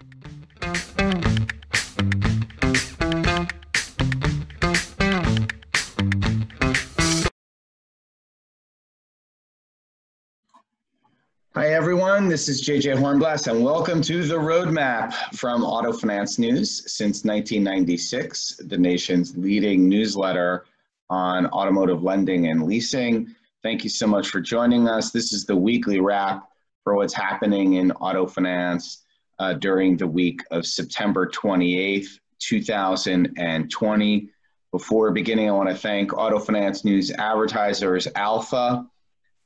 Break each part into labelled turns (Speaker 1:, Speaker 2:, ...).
Speaker 1: Hi, everyone. This is JJ Hornblass, and welcome to the Roadmap from Auto Finance News. Since 1996, the nation's leading newsletter on automotive lending and leasing. Thank you so much for joining us. This is the weekly wrap for what's happening in auto finance uh, during the week of September 28th, 2020. Before beginning, I want to thank Auto Finance News advertisers Alfa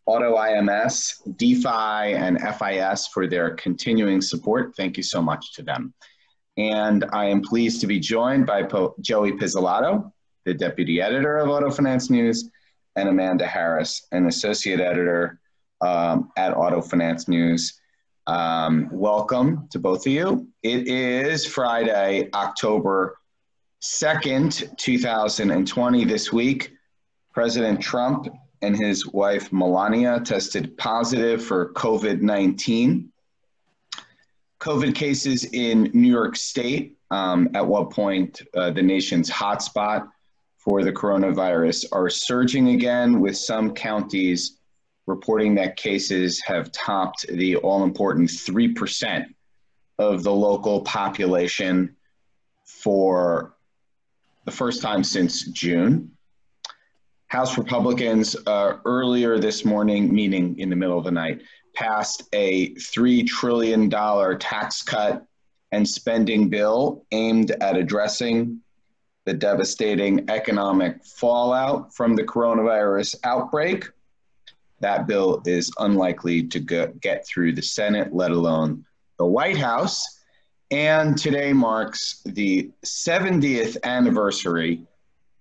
Speaker 1: Auto IMS, DeFi, and FIS for their continuing support. Thank you so much to them. And I am pleased to be joined by po- Joey Pizzolato, the deputy editor of Auto Finance News, and Amanda Harris, an associate editor um, at Auto Finance News. Um, welcome to both of you. It is Friday, October 2nd, 2020. This week, President Trump and his wife Melania tested positive for COVID 19. COVID cases in New York State, um, at what point uh, the nation's hotspot for the coronavirus, are surging again, with some counties reporting that cases have topped the all important 3% of the local population for the first time since June. House Republicans uh, earlier this morning, meeting in the middle of the night, passed a $3 trillion tax cut and spending bill aimed at addressing the devastating economic fallout from the coronavirus outbreak. That bill is unlikely to go, get through the Senate, let alone the White House. And today marks the 70th anniversary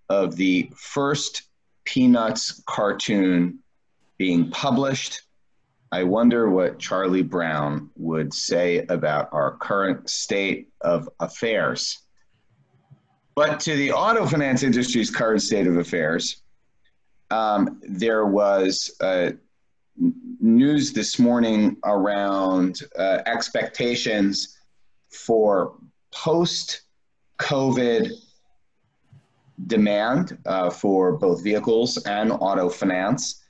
Speaker 1: of the first Peanuts cartoon being published. I wonder what Charlie Brown would say about our current state of affairs. But to the auto finance industry's current state of affairs, um, there was uh, news this morning around uh, expectations for post COVID demand uh, for both vehicles and auto finance.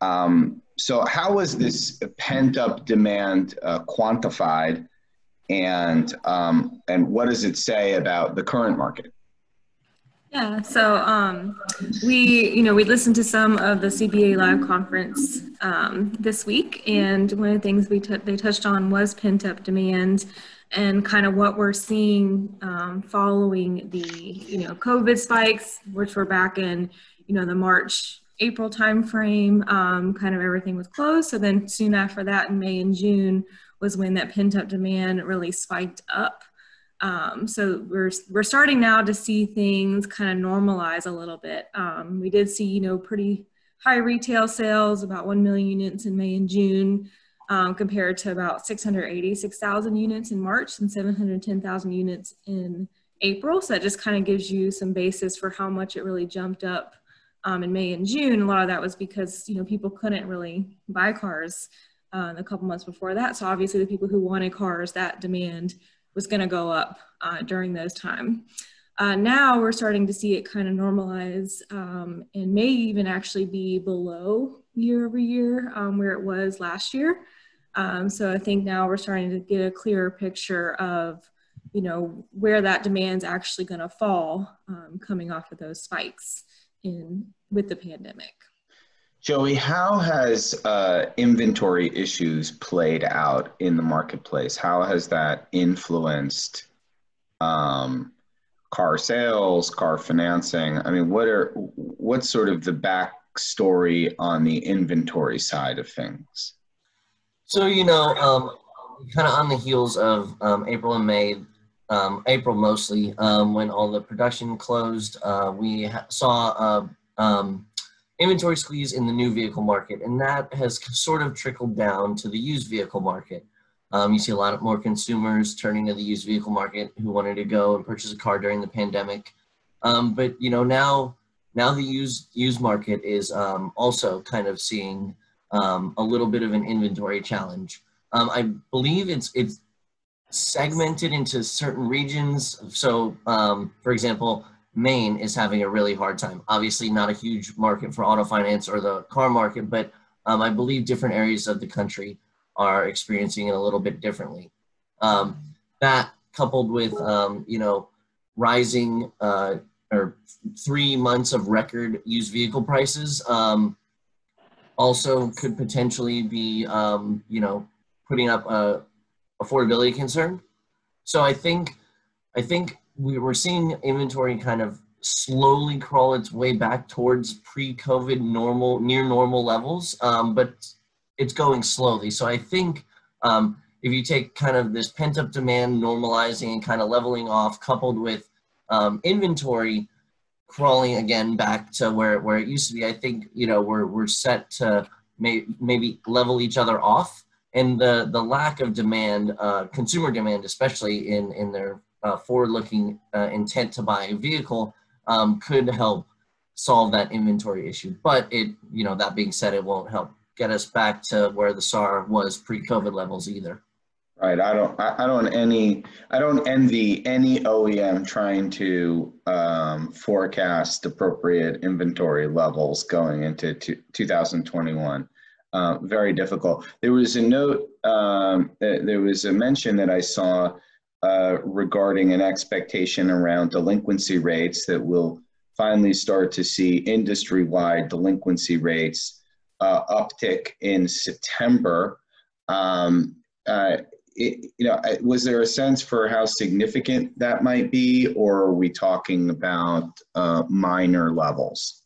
Speaker 1: Um, so, how was this pent up demand uh, quantified, and um, and what does it say about the current market?
Speaker 2: Yeah, so um, we, you know, we listened to some of the CBA Live conference um, this week, and one of the things we t- they touched on was pent up demand and kind of what we're seeing um, following the you know COVID spikes, which were back in you know the March April timeframe. Um, kind of everything was closed. So then soon after that, in May and June, was when that pent up demand really spiked up. Um, so we're we're starting now to see things kind of normalize a little bit. Um, we did see you know pretty high retail sales, about one million units in May and June um, compared to about 686,000 units in March and 710,000 units in April. So that just kind of gives you some basis for how much it really jumped up um, in May and June. A lot of that was because you know people couldn't really buy cars uh, a couple months before that. So obviously the people who wanted cars, that demand was going to go up uh, during those time. Uh, now we're starting to see it kind of normalize um, and may even actually be below year over year um, where it was last year. Um, so I think now we're starting to get a clearer picture of, you know, where that demand's actually going to fall um, coming off of those spikes in with the pandemic.
Speaker 1: Joey, how has uh, inventory issues played out in the marketplace? How has that influenced um, car sales, car financing? I mean, what are what's sort of the backstory on the inventory side of things?
Speaker 3: So you know, um, kind of on the heels of um, April and May, um, April mostly, um, when all the production closed, uh, we ha- saw a um, inventory squeeze in the new vehicle market, and that has sort of trickled down to the used vehicle market. Um, you see a lot more consumers turning to the used vehicle market who wanted to go and purchase a car during the pandemic. but you know now, now the used used market is also kind of seeing um, a little bit of an inventory challenge. Um, I believe it's it's segmented into certain regions. So, um, for example, Maine is having a really hard time. Obviously, not a huge market for auto finance or the car market, but um, I believe different areas of the country are experiencing it a little bit differently. Um, that coupled with, um, you know, rising uh, or three months of record used vehicle prices um, also could potentially be, um, you know, putting up a affordability concern. So I think, I think we were seeing inventory kind of slowly crawl its way back towards pre-COVID normal, near normal levels, um, but it's going slowly. So I think um, if you take kind of this pent-up demand normalizing and kind of leveling off, coupled with um, inventory crawling again back to where, where it used to be, I think you know we're we're set to may, maybe level each other off. And the the lack of demand, uh, consumer demand, especially in in their uh, forward-looking uh, intent to buy a vehicle, um, could help solve that inventory issue. But it, you know, that being said, it won't help get us back to where the SAR was pre-COVID levels either.
Speaker 1: Right. I don't. I, don't any. I don't envy any OEM trying to um, forecast appropriate inventory levels going into 2021. Uh, very difficult. There was a note. Um, there was a mention that I saw uh, regarding an expectation around delinquency rates that will finally start to see industry-wide delinquency rates uh, uptick in September. Um, uh, it, you know, was there a sense for how significant that might be, or are we talking about uh, minor levels?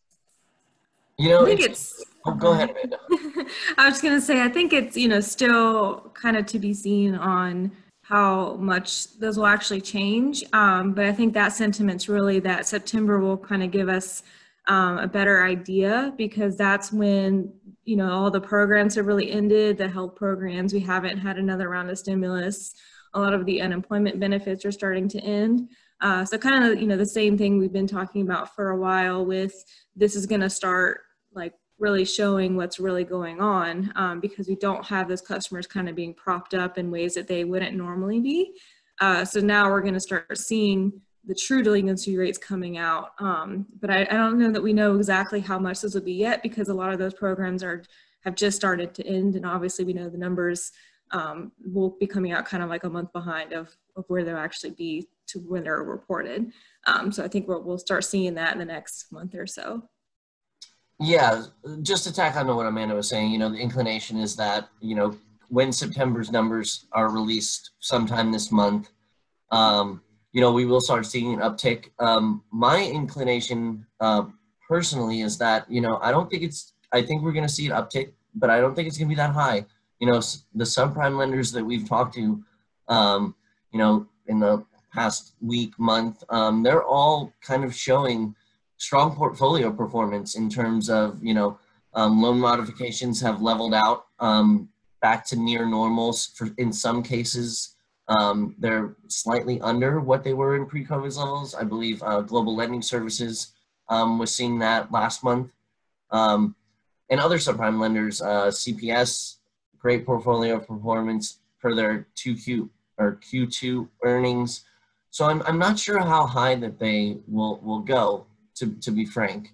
Speaker 3: You know, I think it's. it's oh, go ahead, Amanda.
Speaker 2: I was going to say, I think it's you know still kind of to be seen on how much those will actually change. Um, but I think that sentiment's really that September will kind of give us um, a better idea because that's when you know all the programs have really ended. The health programs we haven't had another round of stimulus. A lot of the unemployment benefits are starting to end. Uh, so kind of you know the same thing we've been talking about for a while with this is going to start really showing what's really going on um, because we don't have those customers kind of being propped up in ways that they wouldn't normally be uh, so now we're going to start seeing the true delinquency rates coming out. Um, but I, I, don't know that we know exactly how much this will be yet because a lot of those programs are have just started to end, and obviously we know the numbers um, will be coming out kind of like a month behind of, of where they'll actually be to when they're reported. Um, so I think we'll, we'll start seeing that in the next month or so.
Speaker 3: Yeah, just to tack on to what Amanda was saying, you know, the inclination is that, you know, when September's numbers are released sometime this month, um, you know, we will start seeing an uptick. Um, my inclination uh, personally is that, you know, I don't think it's, I think we're going to see an uptick, but I don't think it's going to be that high. You know, the subprime lenders that we've talked to, um, you know, in the past week, month, um, they're all kind of showing strong portfolio performance in terms of, you know, um, loan modifications have leveled out um, back to near normals for in some cases. Um, they're slightly under what they were in pre-COVID levels. I believe uh, Global Lending Services um, was seeing that last month. Um, and other subprime lenders, uh, CPS, great portfolio performance for their 2Q or Q2 earnings. So I'm, I'm not sure how high that they will, will go, to, to be frank.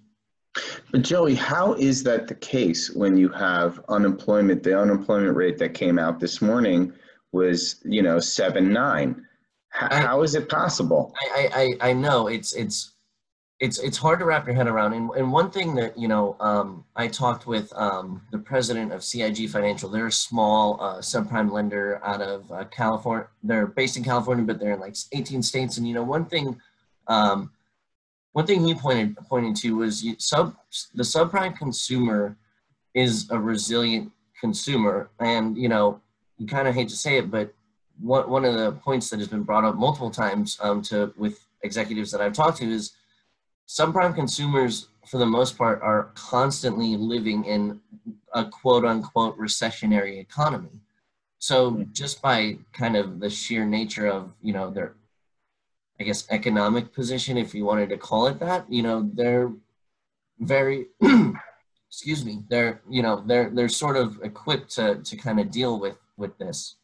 Speaker 1: But Joey, how is that the case when you have unemployment, the unemployment rate that came out this morning was you know seven nine. How, I, how is it possible?
Speaker 3: I, I I know it's it's it's it's hard to wrap your head around. And, and one thing that you know, um, I talked with um, the president of CIG Financial. They're a small uh, subprime lender out of uh, California. They're based in California, but they're in like 18 states. And you know, one thing, um, one thing he pointed pointed to was sub the subprime consumer is a resilient consumer, and you know, you kind of hate to say it, but one, one of the points that has been brought up multiple times um, to with executives that I've talked to is subprime consumers, for the most part, are constantly living in a quote unquote recessionary economy. So hmm. just by kind of the sheer nature of you know their, I guess economic position, if you wanted to call it that, you know they're very excuse me they're you know they're they're sort of equipped to to kind of deal with with this.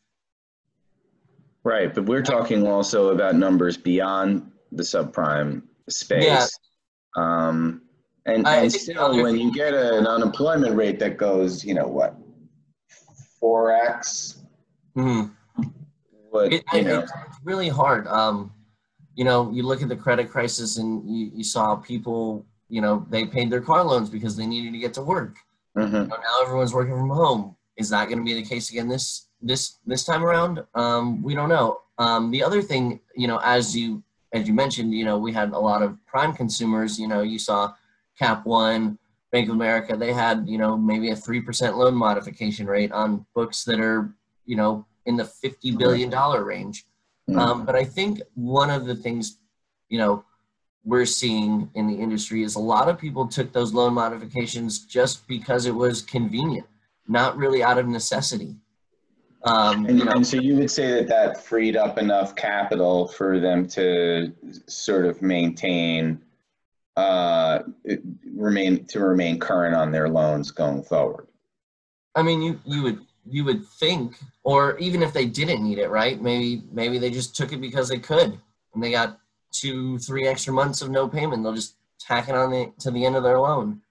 Speaker 1: Right, but we're talking also about numbers beyond the subprime space.
Speaker 3: Yeah.
Speaker 1: Um, and,
Speaker 3: I
Speaker 1: and still, when you get an unemployment rate that goes, you know, what, four X,
Speaker 3: Mhm.
Speaker 1: what,
Speaker 3: It,
Speaker 1: you know,
Speaker 3: it's really hard. Um, you know, you look at the credit crisis and you, you saw people, you know, they paid their car loans because they needed to get to work.
Speaker 1: mhm.
Speaker 3: You know, now everyone's working from home. Is that going to be the case again this this this time around? Um, we don't know. Um, the other thing, you know, as you as you mentioned, you know, we had a lot of prime consumers. You know, you saw Cap One, Bank of America. They had you know maybe a three percent loan modification rate on books that are you know in the fifty billion dollar range.
Speaker 1: Mhm.
Speaker 3: Um, but I think one of the things, you know, we're seeing in the industry is a lot of people took those loan modifications just because it was convenient, not really out of necessity. Um,
Speaker 1: And,
Speaker 3: you know,
Speaker 1: and so you would say that that freed up enough capital for them to sort of maintain, uh, remain, to remain current on their loans going forward.
Speaker 3: I mean, you you would you would think, or even if they didn't need it, right? Maybe maybe they just took it because they could, and they got two three extra months of no payment. They'll just tack it on the, to the end of their loan.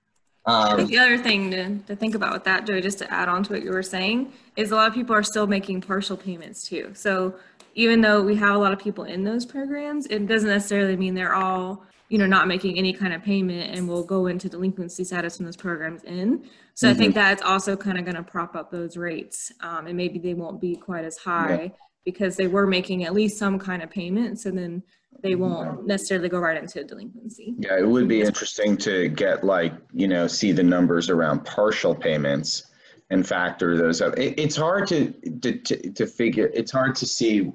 Speaker 2: I
Speaker 3: Um,
Speaker 2: think the other thing to, to think about with that, Joey, just to add on to what you were saying, is a lot of people are still making partial payments too. So even though we have a lot of people in those programs, it doesn't necessarily mean they're all, you know, not making any kind of payment and will go into delinquency status when those programs end. So I think that's also kind of going to prop up those rates. Um, and maybe they won't be quite as high because they were making at least some kind of payment. So then they won't necessarily go right into delinquency.
Speaker 1: Yeah, it would be interesting to get like, you know, see the numbers around partial payments and factor those up. It, it's hard to, to, to, to figure, it's hard to see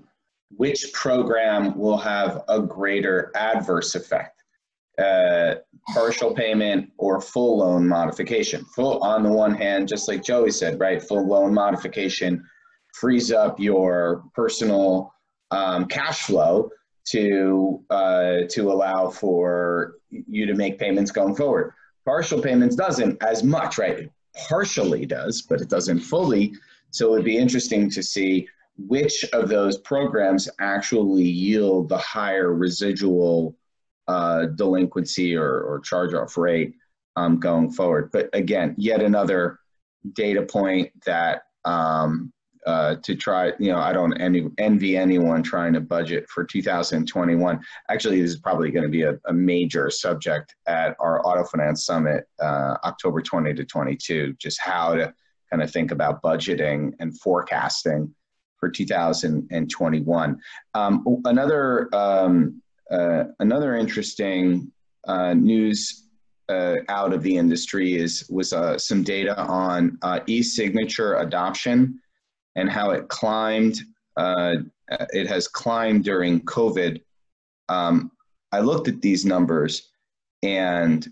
Speaker 1: which program will have a greater adverse effect. Uh, partial payment or full loan modification. Full, on the one hand, just like Joey said, right, full loan modification frees up your personal um, cash flow to uh, to allow for you to make payments going forward. Partial payments doesn't as much, right? Partially does, but it doesn't fully. So it would be interesting to see which of those programs actually yield the higher residual uh, delinquency or, or charge-off rate um, going forward. But again, yet another data point that um, uh, to try, you know, I don't any, envy anyone trying to budget for 2021. Actually, this is probably going to be a, a major subject at our Auto Finance Summit, uh, October 20 to 22, just how to kind of think about budgeting and forecasting for 2021. Um, another, um, uh, another interesting uh, news uh, out of the industry is was uh, some data on uh, e-signature adoption and how it climbed. Uh, it has climbed during COVID. Um, I looked at these numbers, and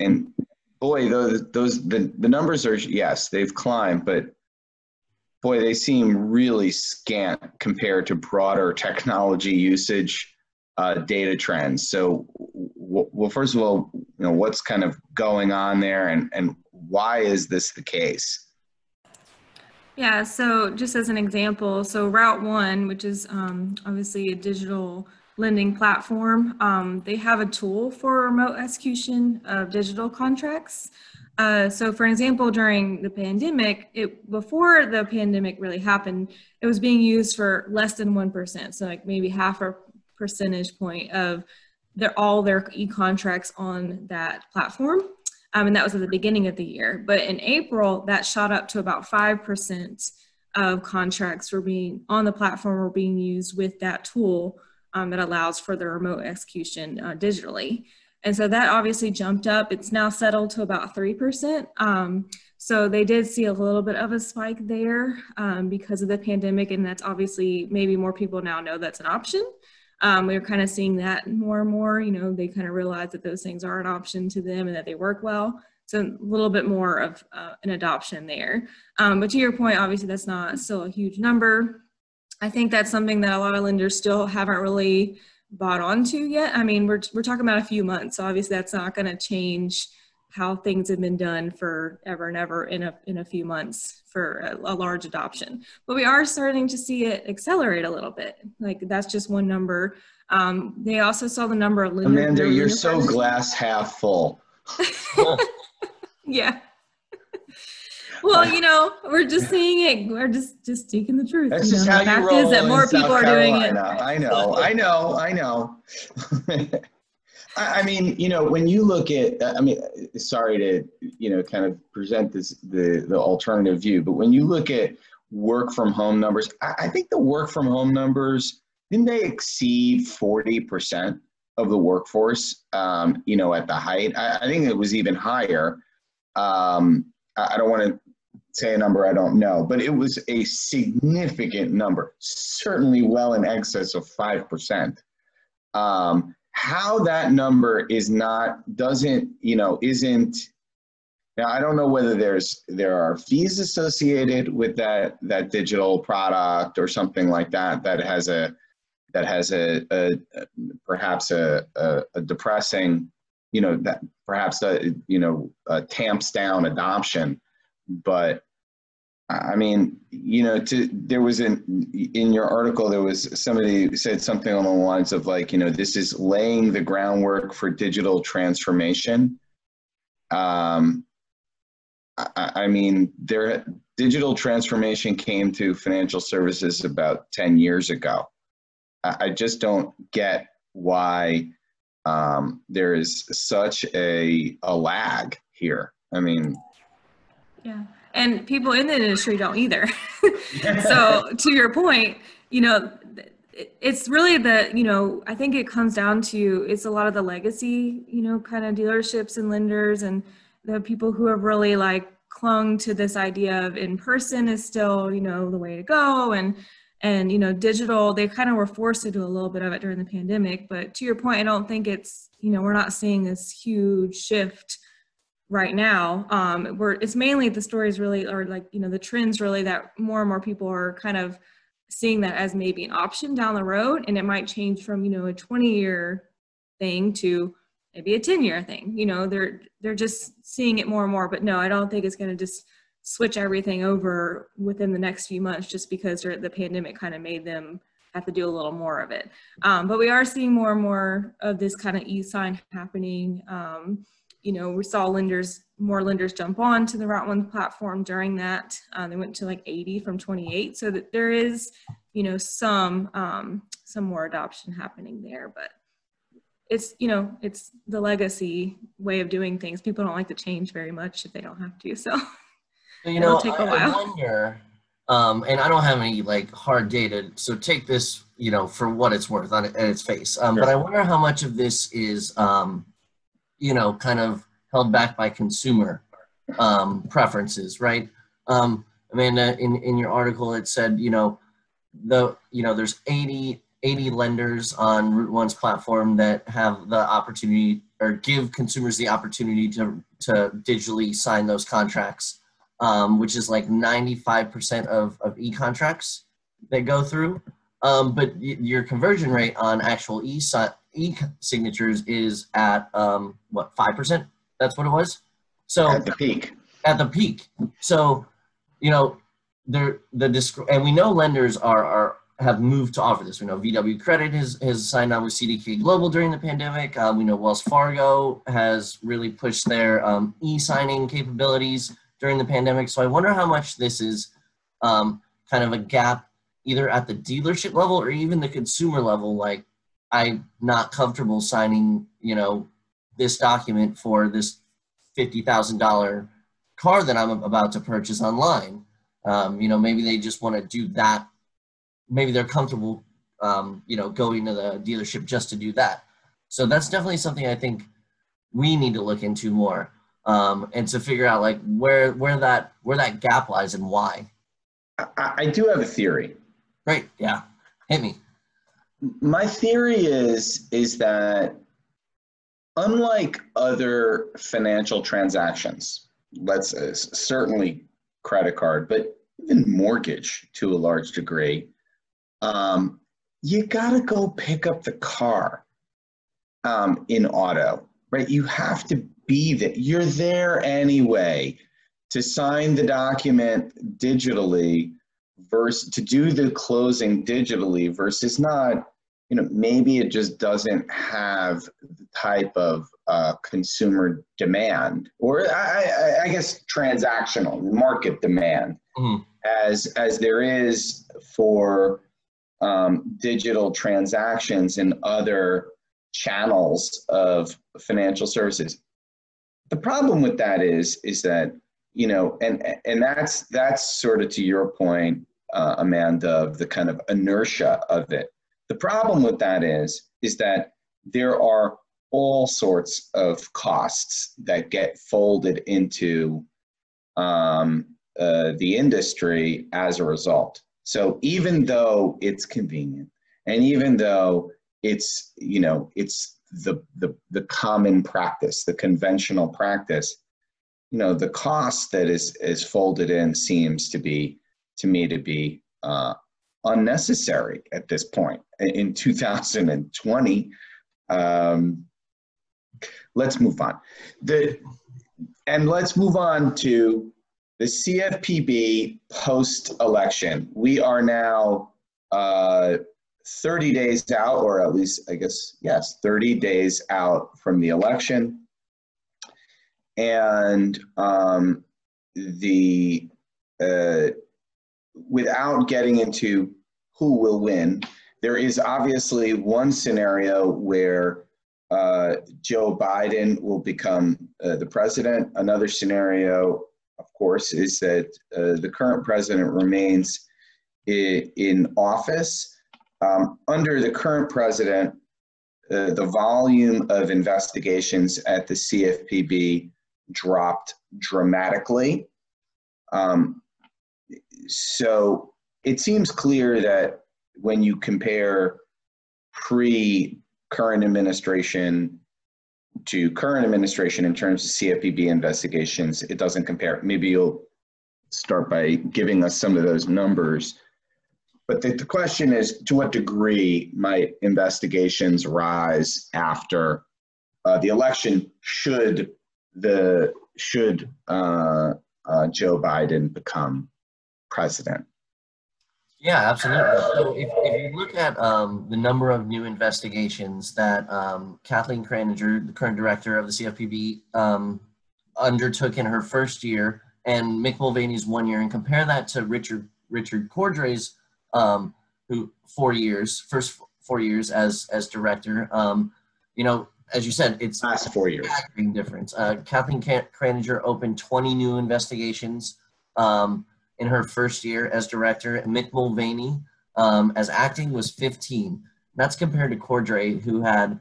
Speaker 1: and boy, those those the, the numbers are yes, they've climbed, but boy, they seem really scant compared to broader technology usage uh, data trends. So, w- well, first of all, you know, what's kind of going on there, and and why is this the case?
Speaker 2: Yeah, so just as an example, so RouteOne, which is um, obviously a digital lending platform, um, they have a tool for remote execution of digital contracts. Uh, so for example, during the pandemic, it, before the pandemic really happened, it was being used for less than 1%. So like maybe half a percentage point of their, all their e-contracts on that platform. Um, and that was at the beginning of the year. But in April, that shot up to about 5% of contracts were being on the platform were being used with that tool um, that allows for the remote execution uh, digitally. And so that obviously jumped up. It's now settled to about 3%. Um, so they did see a little bit of a spike there um, because of the pandemic. And that's obviously maybe more people now know that's an option. Um, we're kind of seeing that more and more. You know, they kind of realize that those things are an option to them and that they work well. So a little bit more of uh, an adoption there. Um, but to your point, obviously that's not still a huge number. I think that's something that a lot of lenders still haven't really bought onto yet. I mean, we're, we're talking about a few months, so obviously that's not going to change how things have been done for ever and ever in a in a few months for a, a, large adoption. But we are starting to see it accelerate a little bit. Like that's just one number. Um, they also saw the number of lenders.
Speaker 1: Amanda, you're so glass half full.
Speaker 2: yeah. Well, you know, we're just seeing it. We're just just speaking the truth.
Speaker 1: That's just
Speaker 2: know?
Speaker 1: how
Speaker 2: the
Speaker 1: you roll
Speaker 2: is that more people are doing it.
Speaker 1: I know, I know, I know. I mean, you know, when you look at, I mean, sorry to, you know, kind of present this the the alternative view, but when you look at work from home numbers, I, I think the work from home numbers didn't they exceed forty percent of the workforce? Um, you know, at the height, I, I think it was even higher. Um, I, I don't want to say a number I don't know, but it was a significant number, certainly well in excess of 5%. Um, how that number is not, doesn't, you know, isn't, now I don't know whether there's, there are fees associated with that, that digital product or something like that, that has a, that has a, a, perhaps a, a, a, depressing, you know, that perhaps, a, you know, a tamps down adoption but I mean, you know, to there was an in your article there was somebody said something along the lines of like, you know, this is laying the groundwork for digital transformation. Um, I, I mean, there digital transformation came to financial services about ten years ago. I, I just don't get why um, there is such a a lag here. I mean,
Speaker 2: yeah. And people in the industry don't either. so to your point, you know, it's really the, you know, I think it comes down to it's a lot of the legacy, you know, kind of dealerships and lenders and the people who have really like clung to this idea of in person is still, you know, the way to go and and you know digital they kind of were forced to do a little bit of it during the pandemic but to your point i don't think it's you know we're not seeing this huge shift right now um where it's mainly the stories really or like you know the trends really that more and more people are kind of seeing that as maybe an option down the road and it might change from you know a 20 year thing to maybe a 10 year thing. You know they're they're just seeing it more and more but no i don't think it's going to just switch everything over within the next few months just because the pandemic kind of made them have to do a little more of it. Um, but we are seeing more and more of this kind of e-sign happening um, you know, we saw lenders, more lenders jump on to the RouteOne platform during that. Uh, they went to like 80 from 28, so that there is, you know, some um, some more adoption happening there. But it's you know, it's the legacy way of doing things. People don't like to change very much if they don't have to. So,
Speaker 3: you know, take a while. I wonder, um, and I don't have any like hard data, so take this, you know, for what it's worth on at its face. Um, sure. But I wonder how much of this is um, you know, kind of held back by consumer um, preferences, right? Um, Amanda, in, in your article, it said, you know, the, you know, there's 80, 80 lenders on RouteOne's platform that have the opportunity or give consumers the opportunity to, to digitally sign those contracts, um, which is like 95% of, of e-contracts that go through. Um, but your conversion rate on actual e e-signatures is at um, what five percent? That's what it was. So
Speaker 1: at the peak.
Speaker 3: At the peak. So, you know, there the disc and we know lenders are are have moved to offer this. We know VW Credit has has signed on with CDK Global during the pandemic. Uh, we know Wells Fargo has really pushed their um, e-signing capabilities during the pandemic. So I wonder how much this is um, kind of a gap either at the dealership level or even the consumer level like i'm not comfortable signing you know this document for this $50000 car that i'm about to purchase online um, you know maybe they just want to do that maybe they're comfortable um, you know going to the dealership just to do that so that's definitely something i think we need to look into more um, and to figure out like where where that where that gap lies and why
Speaker 1: I, I do have a theory
Speaker 3: Great. Yeah. Hit me.
Speaker 1: My theory is is that unlike other financial transactions, let's uh, certainly credit card, but even mortgage to a large degree, um, you got to go pick up the car um, in auto, right? You have to be that you're there anyway to sign the document digitally versus to do the closing digitally versus not you know maybe it just doesn't have the type of uh, consumer demand or I, I, I, guess transactional market demand mm-hmm. as as there is for um, digital transactions and other channels of financial services the problem with that is is that you know and and that's that's sort of to your point uh, amanda of the kind of inertia of it the problem with that is is that there are all sorts of costs that get folded into um, uh, the industry as a result. So even though it's convenient and even though it's you know it's the, the, the common practice, the conventional practice, you know, the cost that is, is folded in seems to be, to me, to be uh, unnecessary at this point. In 2020, um, let's move on. The, and let's move on to the CFPB post-election. We are now uh, 30 days out, or at least, I guess, yes, 30 days out from the election. And um, the, uh, without getting into who will win, there is obviously one scenario where uh, Joe Biden will become uh, the president. Another scenario, of course, is that uh, the current president remains in, office um, under the current president, uh, the volume of investigations at the CFPB dropped dramatically. Um, so it seems clear that when you compare pre current administration to current administration in terms of CFPB investigations, it doesn't compare. Maybe you'll start by giving us some of those numbers. But the, the question is, to what degree might investigations rise after uh, the election? Should the should uh, uh, Joe Biden become president?
Speaker 3: Yeah, absolutely. So if, if you look at um, the number of new investigations that um, Kathleen Kraninger, the current director of the CFPB, um, undertook in her first year, and Mick Mulvaney's one year, and compare that to Richard Richard Cordray's um, who four years, first four years as as director. Um, you know, as you said, it's
Speaker 1: last four years.
Speaker 3: Difference. Uh, Kathleen Kraninger opened 20 new investigations um, in her first year as director. Mick Mulvaney um, as acting was 15. That's compared to Cordray, who had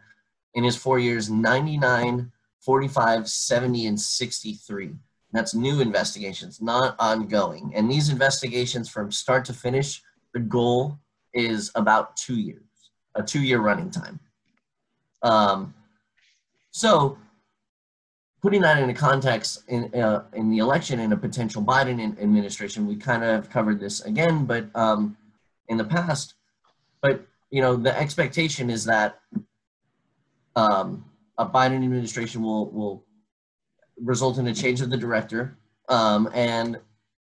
Speaker 3: in his four years 99, 45, 70, and 63. That's new investigations, not ongoing. And these investigations from start to finish the goal is about two years, a two-year running time. Um, so putting that into context in, uh, in the election in a potential Biden administration, we kind of covered this again, but um, in the past, but you know, the expectation is that um, a Biden administration will, will result in a change of the director um, and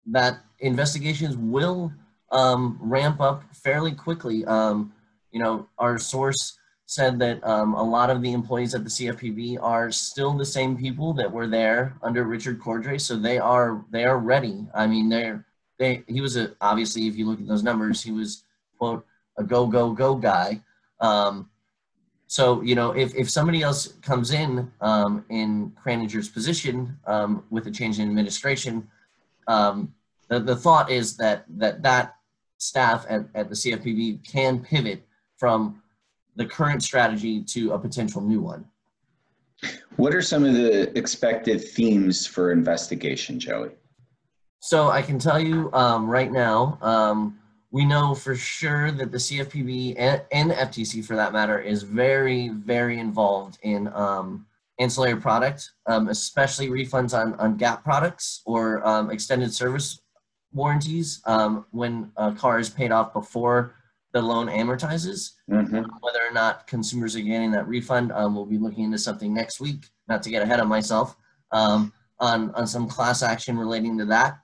Speaker 3: that investigations will um, ramp up fairly quickly. Um, you know, our source said that um, a lot of the employees at the CFPB are still the same people that were there under Richard Cordray, so they are they are ready. I mean, they're they he was a obviously if you look at those numbers, he was quote a go go go guy. Um, so you know, if, if somebody else comes in um, in Kraninger's position um, with a change in administration, um, the, the thought is that that that staff at, at the CFPB can pivot from the current strategy to a potential new one.
Speaker 1: What are some of the expected themes for investigation, Joey?
Speaker 3: So I can tell you um, right now, um, we know for sure that the CFPB and, and, FTC, for that matter, is very, very involved in um, ancillary product, um, especially refunds on, on GAP products or um, extended service warranties um, when a car is paid off before the loan amortizes.
Speaker 1: Mhm.
Speaker 3: Whether or not consumers are getting that refund, um, we'll be looking into something next week. Not to get ahead of myself, um, on on some class action relating to that.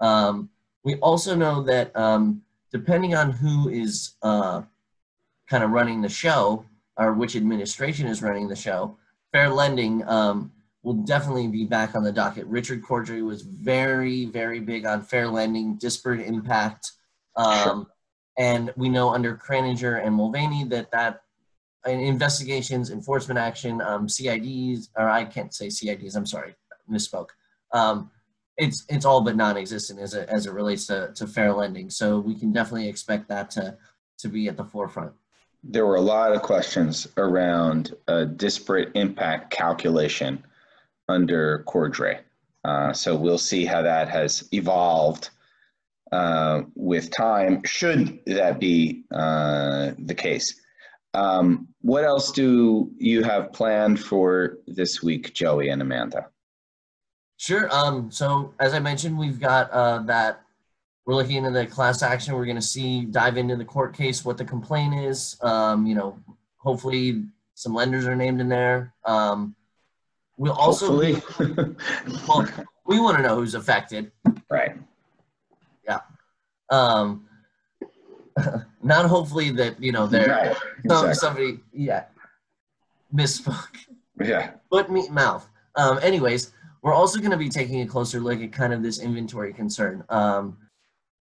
Speaker 3: Um, we also know that um, depending on who is uh, kind of running the show or which administration is running the show, fair lending um, will definitely be back on the docket. Richard Cordray was very, very big on fair lending, disparate impact. Um, and we know under Kraninger and Mulvaney that that investigations, enforcement action, um, CIDs, or I can't say CIDs, I'm sorry, misspoke. Um, it's it's all but non-existent as it, as it relates to, to fair lending. So we can definitely expect that to, to be at the forefront.
Speaker 1: There were a lot of questions around disparate impact calculation under Cordray. Uh, so we'll see how that has evolved uh, with time, should that be uh, the case. Um, what else do you have planned for this week, Joey and Amanda?
Speaker 3: Sure. Um, so as I mentioned, we've got uh, that we're looking into the class action. We're going to see dive into the court case, what the complaint is. Um, you know, hopefully some lenders are named in there. Um, we'll also
Speaker 1: Hopefully.
Speaker 3: well, we want to know who's affected.
Speaker 1: right.
Speaker 3: Um, not hopefully that you know they're
Speaker 1: Right.
Speaker 3: some,
Speaker 1: Exactly.
Speaker 3: somebody yeah misspoke.
Speaker 1: Yeah.
Speaker 3: foot meat mouth um, anyways we're also going to be taking a closer look at kind of this inventory concern um,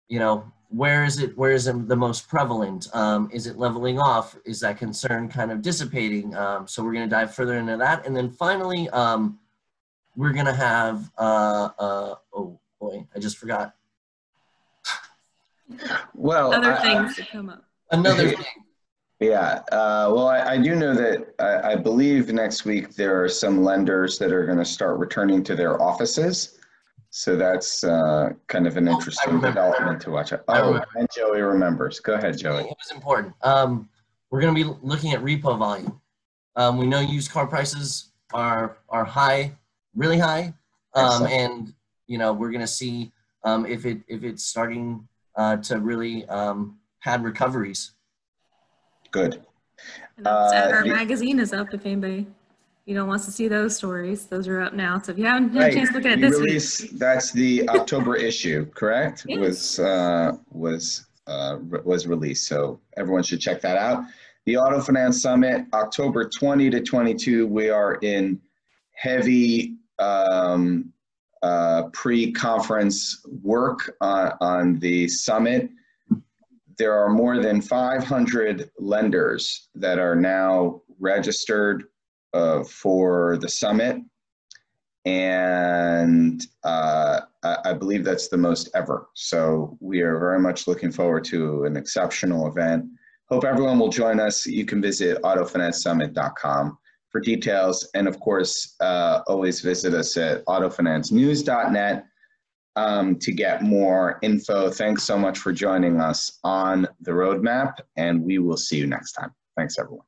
Speaker 3: you know where is it where is it the most prevalent um, is it leveling off is that concern kind of dissipating um, so we're going to dive further into that and then finally um, we're going to have uh, uh, oh boy i just forgot
Speaker 1: Well,
Speaker 2: Other
Speaker 1: I- I-
Speaker 2: things to come up.
Speaker 3: another thing
Speaker 1: Yeah, uh, well, I, I do know that I, I believe next week there are some lenders that are going to start returning to their offices. So that's uh, kind of an interesting development to watch.
Speaker 3: I
Speaker 1: Oh, and Joey remembers. Go ahead, Joey.
Speaker 3: It was important. Um, we're going to be looking at repo volume. Um, we know used car prices are are high, really high, um, and you know we're going to see um, if it if it's starting uh, to really um, pad recoveries.
Speaker 1: Good.
Speaker 2: And
Speaker 1: Uh,
Speaker 2: our
Speaker 1: the-
Speaker 2: magazine is up if anybody, you know, wants to see those stories. Those are up now. So if you haven't had a
Speaker 1: Right.
Speaker 2: chance to look at it
Speaker 1: You
Speaker 2: this week,
Speaker 1: That's the October issue, correct?
Speaker 2: Yes.
Speaker 1: Was uh, was uh, re- was released. So everyone should check that out. The Auto Finance Summit, October 20 to 22. We are in heavy um, uh, pre-conference work on, on the summit. There are more than 500 lenders that are now registered uh, for the summit and uh, I, I believe that's the most ever. So we are very much looking forward to an exceptional event. Hope everyone will join us. You can visit autofinancesummit.com for details, and of course, uh, always visit us at autofinancenews.net um, to get more info. Thanks so much for joining us on the roadmap, and we will see you next time. Thanks, everyone.